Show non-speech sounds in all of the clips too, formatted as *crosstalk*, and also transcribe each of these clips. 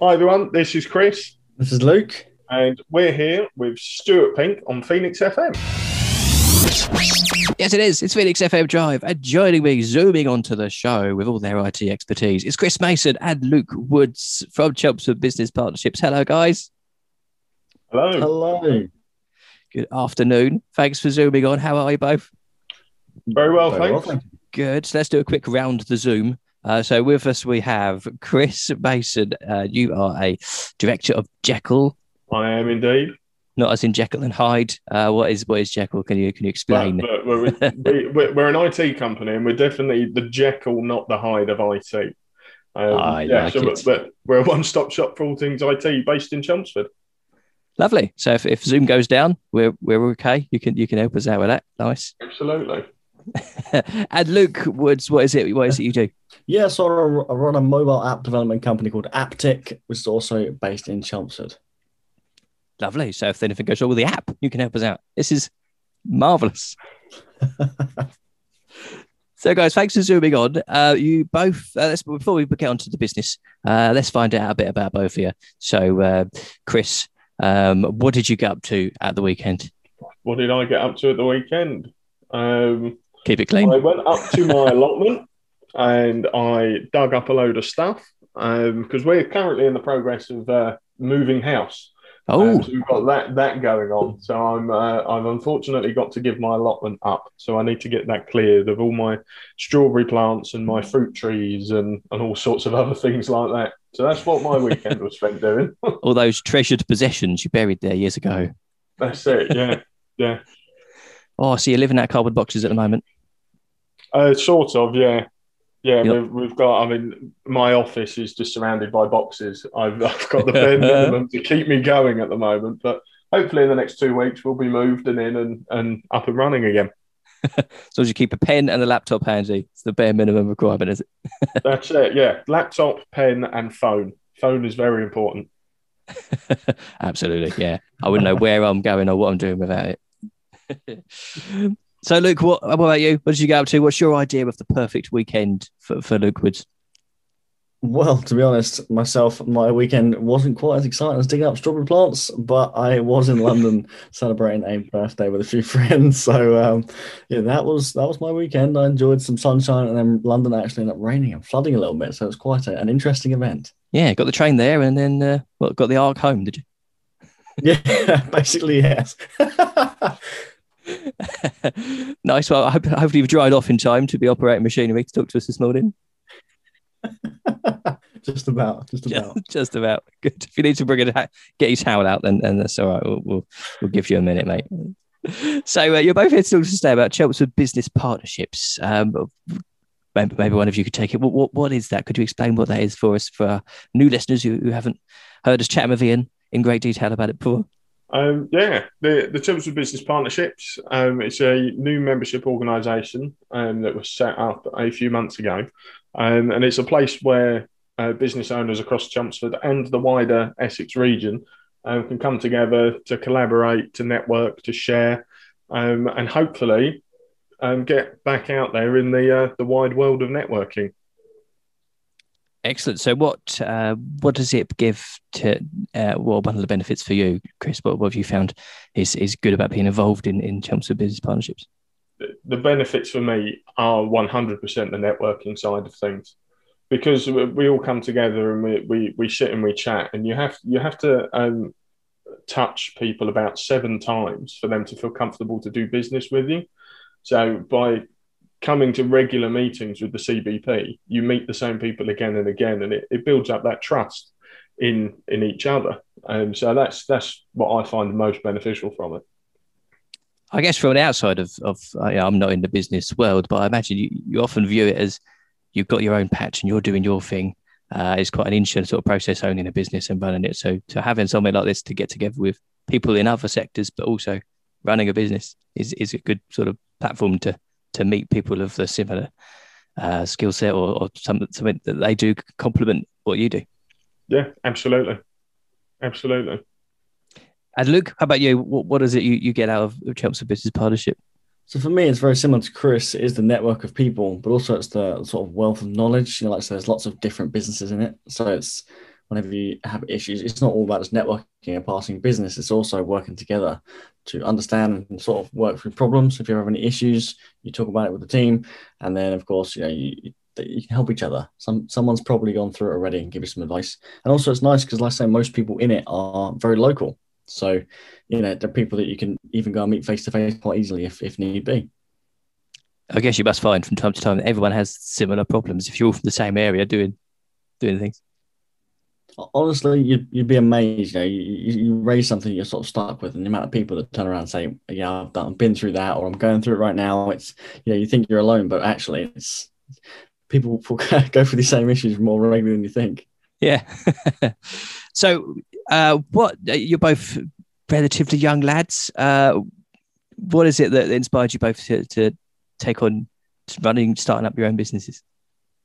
Hi everyone, this is Chris, This is Luke. and we're here with Stuart Pink on Phoenix FM. Yes, it is. It's Phoenix FM Drive. And joining me, zooming onto the show with all their IT expertise, is Chris Mason and Luke Woods from Chelmsford Business Partnerships. Hello, guys. Hello. Hello. Good afternoon. Thanks for zooming on. How are you both? Very well, Very well, thank you. Good. So let's do a quick round the Zoom. Uh, so with us, we have Chris Mason. Uh, you are a director of Jekyll, I am indeed. not as in Jekyll and Hyde. Uh, what is what is Jekyll? Can you can you explain? but we're, we, *laughs* we're, we're an IT company and we're definitely the Jekyll, not the Hyde of IT. Um, I yeah, like so it. But, but we're a one stop shop for all things IT based in Chelmsford. Lovely. So if, if Zoom goes down, we're we're okay. You can you can help us out with that. Nice. Absolutely. *laughs* and Luke Woods, what is it? What is it you do? Yeah, so I I run a mobile app development company called Aptic, which is also based in Chelmsford. Lovely. So if anything goes wrong with the app, you can help us out. This is marvelous. *laughs* So, guys, thanks for zooming on. Uh, you both, uh, let's, before we get on to the business, uh, let's find out a bit about both of you. So, uh, Chris, um, what did you get up to at the weekend? What did I get up to at the weekend? Um, Keep it clean. I went up to my *laughs* allotment and I dug up a load of stuff because we're currently in the progress of uh, moving house. Oh, Um, so we've got that that going on. So I'm uh, I've unfortunately got to give my allotment up. So I need to get that cleared of all my strawberry plants and my fruit trees and, and all sorts of other things like that. So that's what my weekend was spent doing. *laughs* all those treasured possessions you buried there years ago. that's it. Yeah, yeah. *laughs* Oh, so you're living out cardboard boxes at the moment. Uh, sort of. Yeah. Yeah, Yep. we've, we've got. I mean, my office is just surrounded by boxes. I've, I've got the bare minimum to keep me going at the moment, but hopefully in the next two weeks we'll be moved and in and, and up and running again. *laughs* so as you keep a pen and a laptop handy, it's the bare minimum requirement, is it? *laughs* That's it. Yeah, laptop, pen, and phone. Phone is very important. *laughs* Absolutely, yeah. I wouldn't know where I'm going or what I'm doing without it. So, Luke, what, what about you? What did you go up to? What's your idea of the perfect weekend for, for Luke Woods? Well, to be honest, myself, my weekend wasn't quite as exciting as digging up strawberry plants, but I was in London *laughs* celebrating a birthday with a few *laughs* friends. So um, yeah, that was that was my weekend. I enjoyed some sunshine, and then London actually ended up raining and flooding a little bit. So it was quite a, an interesting event. Yeah, got the train there and then uh, what, got the ark home, did you? *laughs* Yeah, basically yes. *laughs* nice. Well, I hope, hopefully you've dried off in time to be operating machinery to talk to us this morning. *laughs* just about, just *laughs* about. Just, just about. Good. If you need to bring it, get your towel out, then, then that's all right. We'll, we'll, we'll give you a minute, mate. So uh, you're both here to talk to stay about Chelmsford business partnerships. Um, maybe, maybe one of you could take it. What, what, what is that? Could you explain what that is for us, for new listeners who, who haven't heard us chat with Ian in great detail about it before? Um, yeah, the the Chelmsford Business Partnerships. Um, it's a new membership organisation um, that was set up a few months ago, um, and it's a place where uh, business owners across Chelmsford and the wider Essex region um, can come together to collaborate, to network, to share, um, and hopefully get back out there in the uh, the wide world of networking. Excellent. So, what uh, what does it give to? Uh, well, one of the benefits for you, Chris. What, what have you found is is good about being involved in in Chelmsford business partnerships? the benefits for me are 100% the networking side of things because we- we all come together and we, we, we sit and we chat and you have you have to um, touch people about seven times for them to feel comfortable to do business with you so by coming to regular meetings with the cbp you meet the same people again and again and it, it builds up that trust in in each other um, so that's that's what i find most beneficial from it I guess from the outside of of uh, I'm not in the business world, but I imagine you, you often view it as you've got your own patch and you're doing your thing. Uh, it's quite an interesting sort of process owning a business and running it. So to having something like this to get together with people in other sectors, but also running a business is is a good sort of platform to to meet people of the similar uh, skill set or, or something something that they do complement what you do. yeah absolutely absolutely And Luke, how about you? What, what is it you, you get out of Chelmsford Business Partnership? So for me, it's very similar to Chris. It is the network of people, but also it's the sort of wealth of knowledge. You know, like so there's lots of different businesses in it. So it's whenever you have issues, it's not all about just networking and passing business. It's also working together to understand and sort of work through problems. If you have any issues, you talk about it with the team, and then of course, you know, you, you can help each other. Some someone's probably gone through it already and give you some advice. And also, it's nice because, like I say, most people in it are very local. So, you know, they're people that you can even go and meet face to face quite easily if, if need be. I guess you must find from time to time that everyone has similar problems if you're all from the same area doing doing things. Honestly, you'd, you'd be amazed. You know, you, you raise something you're sort of stuck with, and the amount of people that turn around and say, "Yeah, I've, done, I've been through that," or "I'm going through it right now." It's you know, you think you're alone, but actually, it's people *laughs* go through the same issues more regularly than you think. Yeah. *laughs* so, uh, what you're both relatively young lads. Uh, what is it that inspired you both to, to take on running, starting up your own businesses?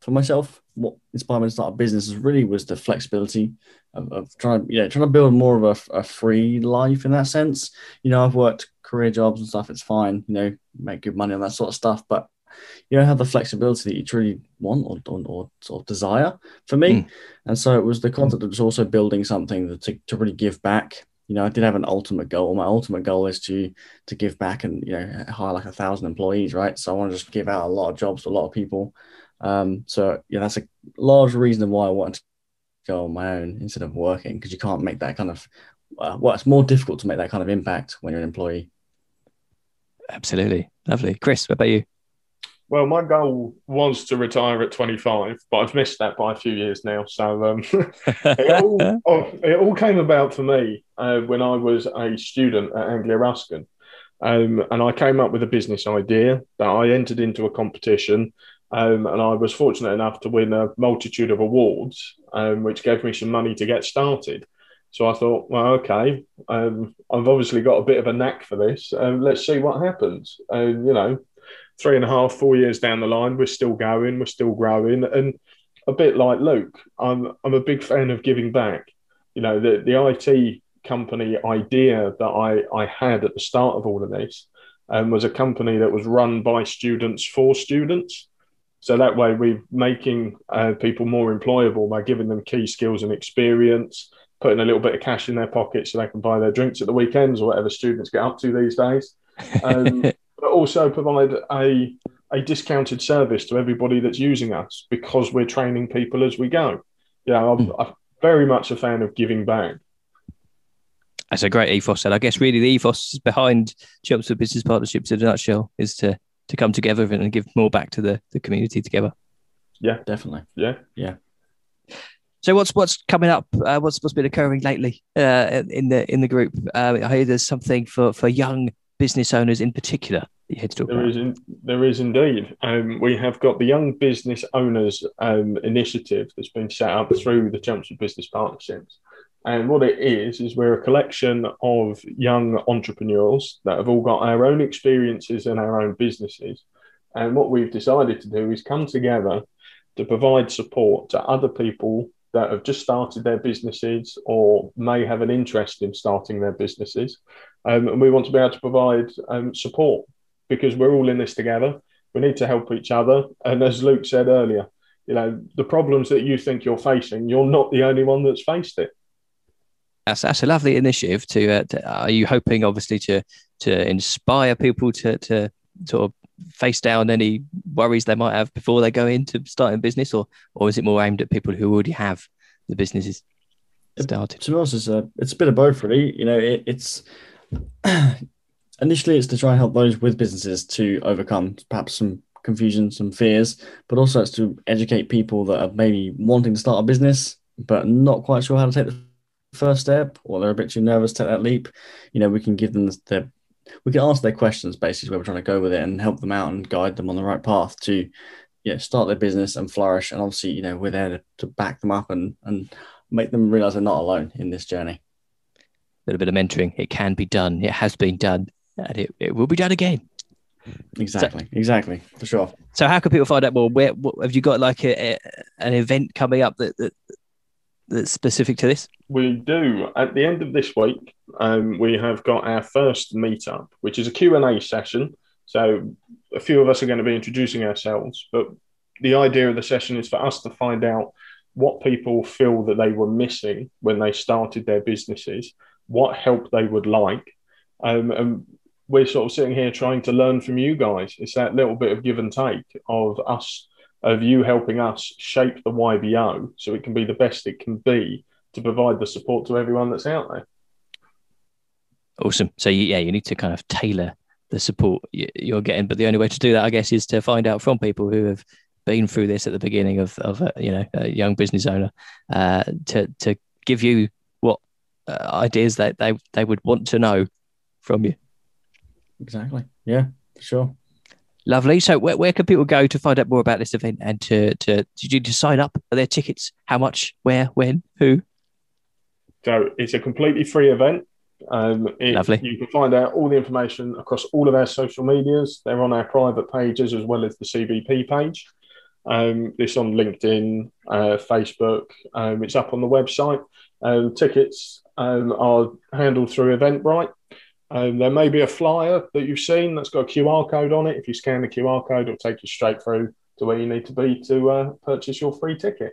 For myself, what inspired me to start a business really was the flexibility of, of trying, yeah, trying to build more of a, a, free life in that sense. You know, I've worked career jobs and stuff. It's fine, you know, make good money on that sort of stuff, but you don't have the flexibility that you truly want or, or, or of desire for me. Mm. And so it was the concept of just also building something that to, to really give back you know, I did have an ultimate goal. My ultimate goal is to to give back and you know hire like a thousand employees, right? So I want to just give out a lot of jobs to a lot of people. Um, so yeah, that's a large reason why I wanted to go on my own instead of working because you can't make that kind of uh, well, it's more difficult to make that kind of impact when you're an employee. Absolutely, lovely, Chris. What about you? Well, my goal was to retire at 25, but I've missed that by a few years now. So um, *laughs* it, all, *laughs* oh, it, all, came about for me uh, when I was a student at Anglia Ruskin. Um, and I came up with a business idea that I entered into a competition. Um, and I was fortunate enough to win a multitude of awards, um, which gave me some money to get started. So I thought, well, okay, um, I've obviously got a bit of a knack for this. Um, let's see what happens. And, you know, three and a half, four years down the line, we're still going, we're still growing. And a bit like Luke, I'm I'm a big fan of giving back. You know, the the IT company idea that I, I had at the start of all of this um, was a company that was run by students for students. So that way, we're making uh, people more employable by giving them key skills and experience, putting a little bit of cash in their pocket so they can buy their drinks at the weekends or whatever students get up to these days. Um, *laughs* but also provide a a discounted service to everybody that's using us because we're training people as we go. Yeah, I'm, mm. I'm very much a fan of giving back. That's a great ethos, and I guess really the ethos behind Chelmsford Business Partnerships in a nutshell is to to come together and give more back to the, the community together. Yeah, definitely. Yeah, yeah. So what's what's coming up? Uh, what's what's been occurring lately uh, in the in the group? Uh, I hear there's something for for young business owners in particular you had to talk there about? Is in, there is indeed. Um, we have got the Young Business Owners um, initiative that's been set up through the Chelmsford Business Partnerships. And what it is, is we're a collection of young entrepreneurs that have all got our own experiences and our own businesses. And what we've decided to do is come together to provide support to other people that have just started their businesses or may have an interest in starting their businesses. Um, and we want to be able to provide um, support because we're all in this together. We need to help each other. And as Luke said earlier, you know, the problems that you think you're facing, you're not the only one that's faced it. That's, that's a lovely initiative. To, uh, to are you hoping, obviously, to to inspire people to to sort of face down any worries they might have before they go into starting business, or or is it more aimed at people who already have the businesses started? To be honest, it's a it's a bit of both, really. You know, it, it's *clears throat* initially it's to try and help those with businesses to overcome perhaps some confusion, some fears, but also it's to educate people that are maybe wanting to start a business but not quite sure how to take the first step or they're a bit too nervous to take that leap. You know, we can give them the we can answer their questions basically where we're trying to go with it and help them out and guide them on the right path to you know, start their business and flourish. And obviously, you know, we're there to, to back them up and and make them realize they're not alone in this journey. A little bit of mentoring. It can be done. It has been done and it, it will be done again. Exactly, so, exactly, for sure. So, how can people find out more? Where what, have you got like a, a, an event coming up that, that that's specific to this? We do. At the end of this week, um, we have got our first meetup, which is a Q and A session. So, a few of us are going to be introducing ourselves, but the idea of the session is for us to find out what people feel that they were missing when they started their businesses, what help they would like. Um, and we're sort of sitting here trying to learn from you guys. It's that little bit of give and take of us, of you helping us shape the YBO so it can be the best it can be to provide the support to everyone that's out there. Awesome. So yeah, you need to kind of tailor the support you're getting, but the only way to do that, I guess, is to find out from people who have been through this at the beginning of of a, you know a young business owner uh, to to give you what uh, ideas that they they would want to know from you. Exactly. Yeah, for sure. Lovely. So where, where can people go to find out more about this event and to to did you to sign up? Are there tickets? How much? Where? When? Who? So it's a completely free event. Um, it, Lovely. You can find out all the information across all of our social medias. They're on our private pages as well as the CBP page. Um, it's on LinkedIn, uh, Facebook. Um, it's up on the website. Um, tickets um, are handled through Eventbrite. Um, there may be a flyer that you've seen that's got a QR code on it. If you scan the QR code, it'll take you straight through to where you need to be to uh, purchase your free ticket.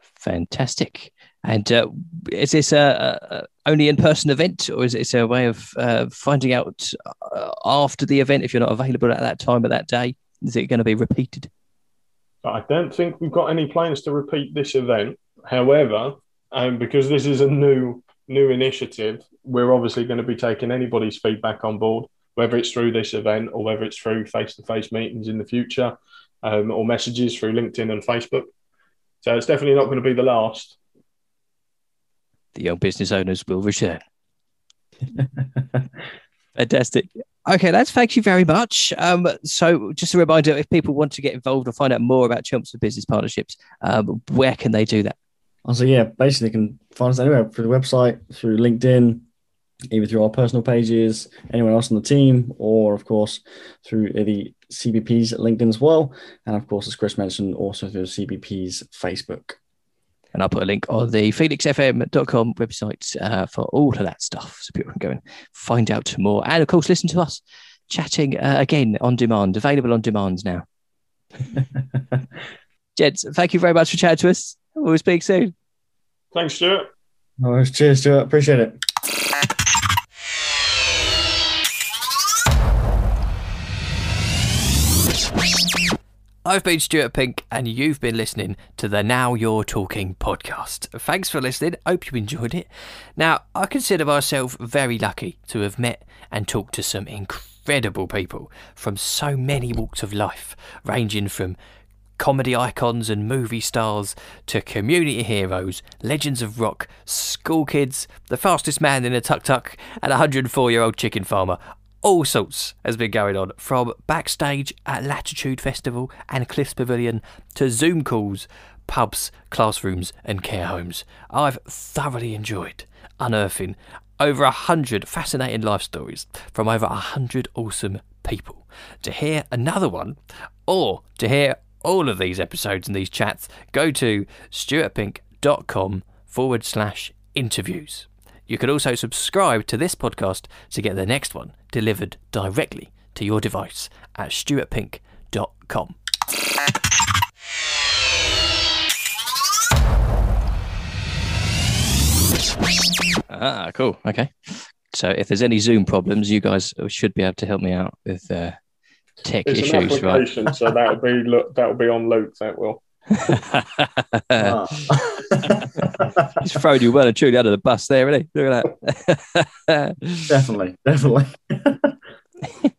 Fantastic. And uh, is this a, a only in-person event, or is it a way of uh, finding out uh, after the event if you're not available at that time of that day? Is it going to be repeated? I don't think we've got any plans to repeat this event. However, um, because this is a new new initiative, we're obviously going to be taking anybody's feedback on board, whether it's through this event or whether it's through face-to-face meetings in the future, um, or messages through LinkedIn and Facebook. So it's definitely not going to be the last. The young business owners will return. *laughs* Fantastic. Okay, that's thank you very much. Um, so, just a reminder: if people want to get involved or find out more about Chelmsford Business Partnerships, um, where can they do that? So yeah, basically, they can find us anywhere through the website, through LinkedIn, either through our personal pages, anyone else on the team, or of course through the CBP's LinkedIn as well, and of course, as Chris mentioned, also through CBP's Facebook. And I'll put a link on the phoenixfm.com website uh, for all of that stuff so people can go and find out more. And of course, listen to us chatting uh, again on demand, available on demand now. *laughs* Gents, thank you very much for chatting to us. We'll speak soon. Thanks, Stuart. No, cheers, Stuart. Appreciate it. I've been Stuart Pink, and you've been listening to the Now You're Talking podcast. Thanks for listening. Hope you enjoyed it. Now, I consider myself very lucky to have met and talked to some incredible people from so many walks of life, ranging from comedy icons and movie stars to community heroes, legends of rock, school kids, the fastest man in a tuk tuk, and a 104 year old chicken farmer all sorts has been going on from backstage at Latitude Festival and Cliffs Pavilion to Zoom calls, pubs, classrooms, and care homes. I've thoroughly enjoyed unearthing over a hundred fascinating life stories from over a hundred awesome people. To hear another one, or to hear all of these episodes and these chats, go to stuartpink.com forward slash interviews. You can also subscribe to this podcast to get the next one delivered directly to your device at stuartpink.com. Ah, cool. Okay. So if there's any Zoom problems, you guys should be able to help me out with uh, tech It's an issues, right? application, so that'll be look, that'll be on Luke. That will. Ah. *laughs* He's thrown you well and truly under the bus there, really. Look at that. definitely, definitely. *laughs*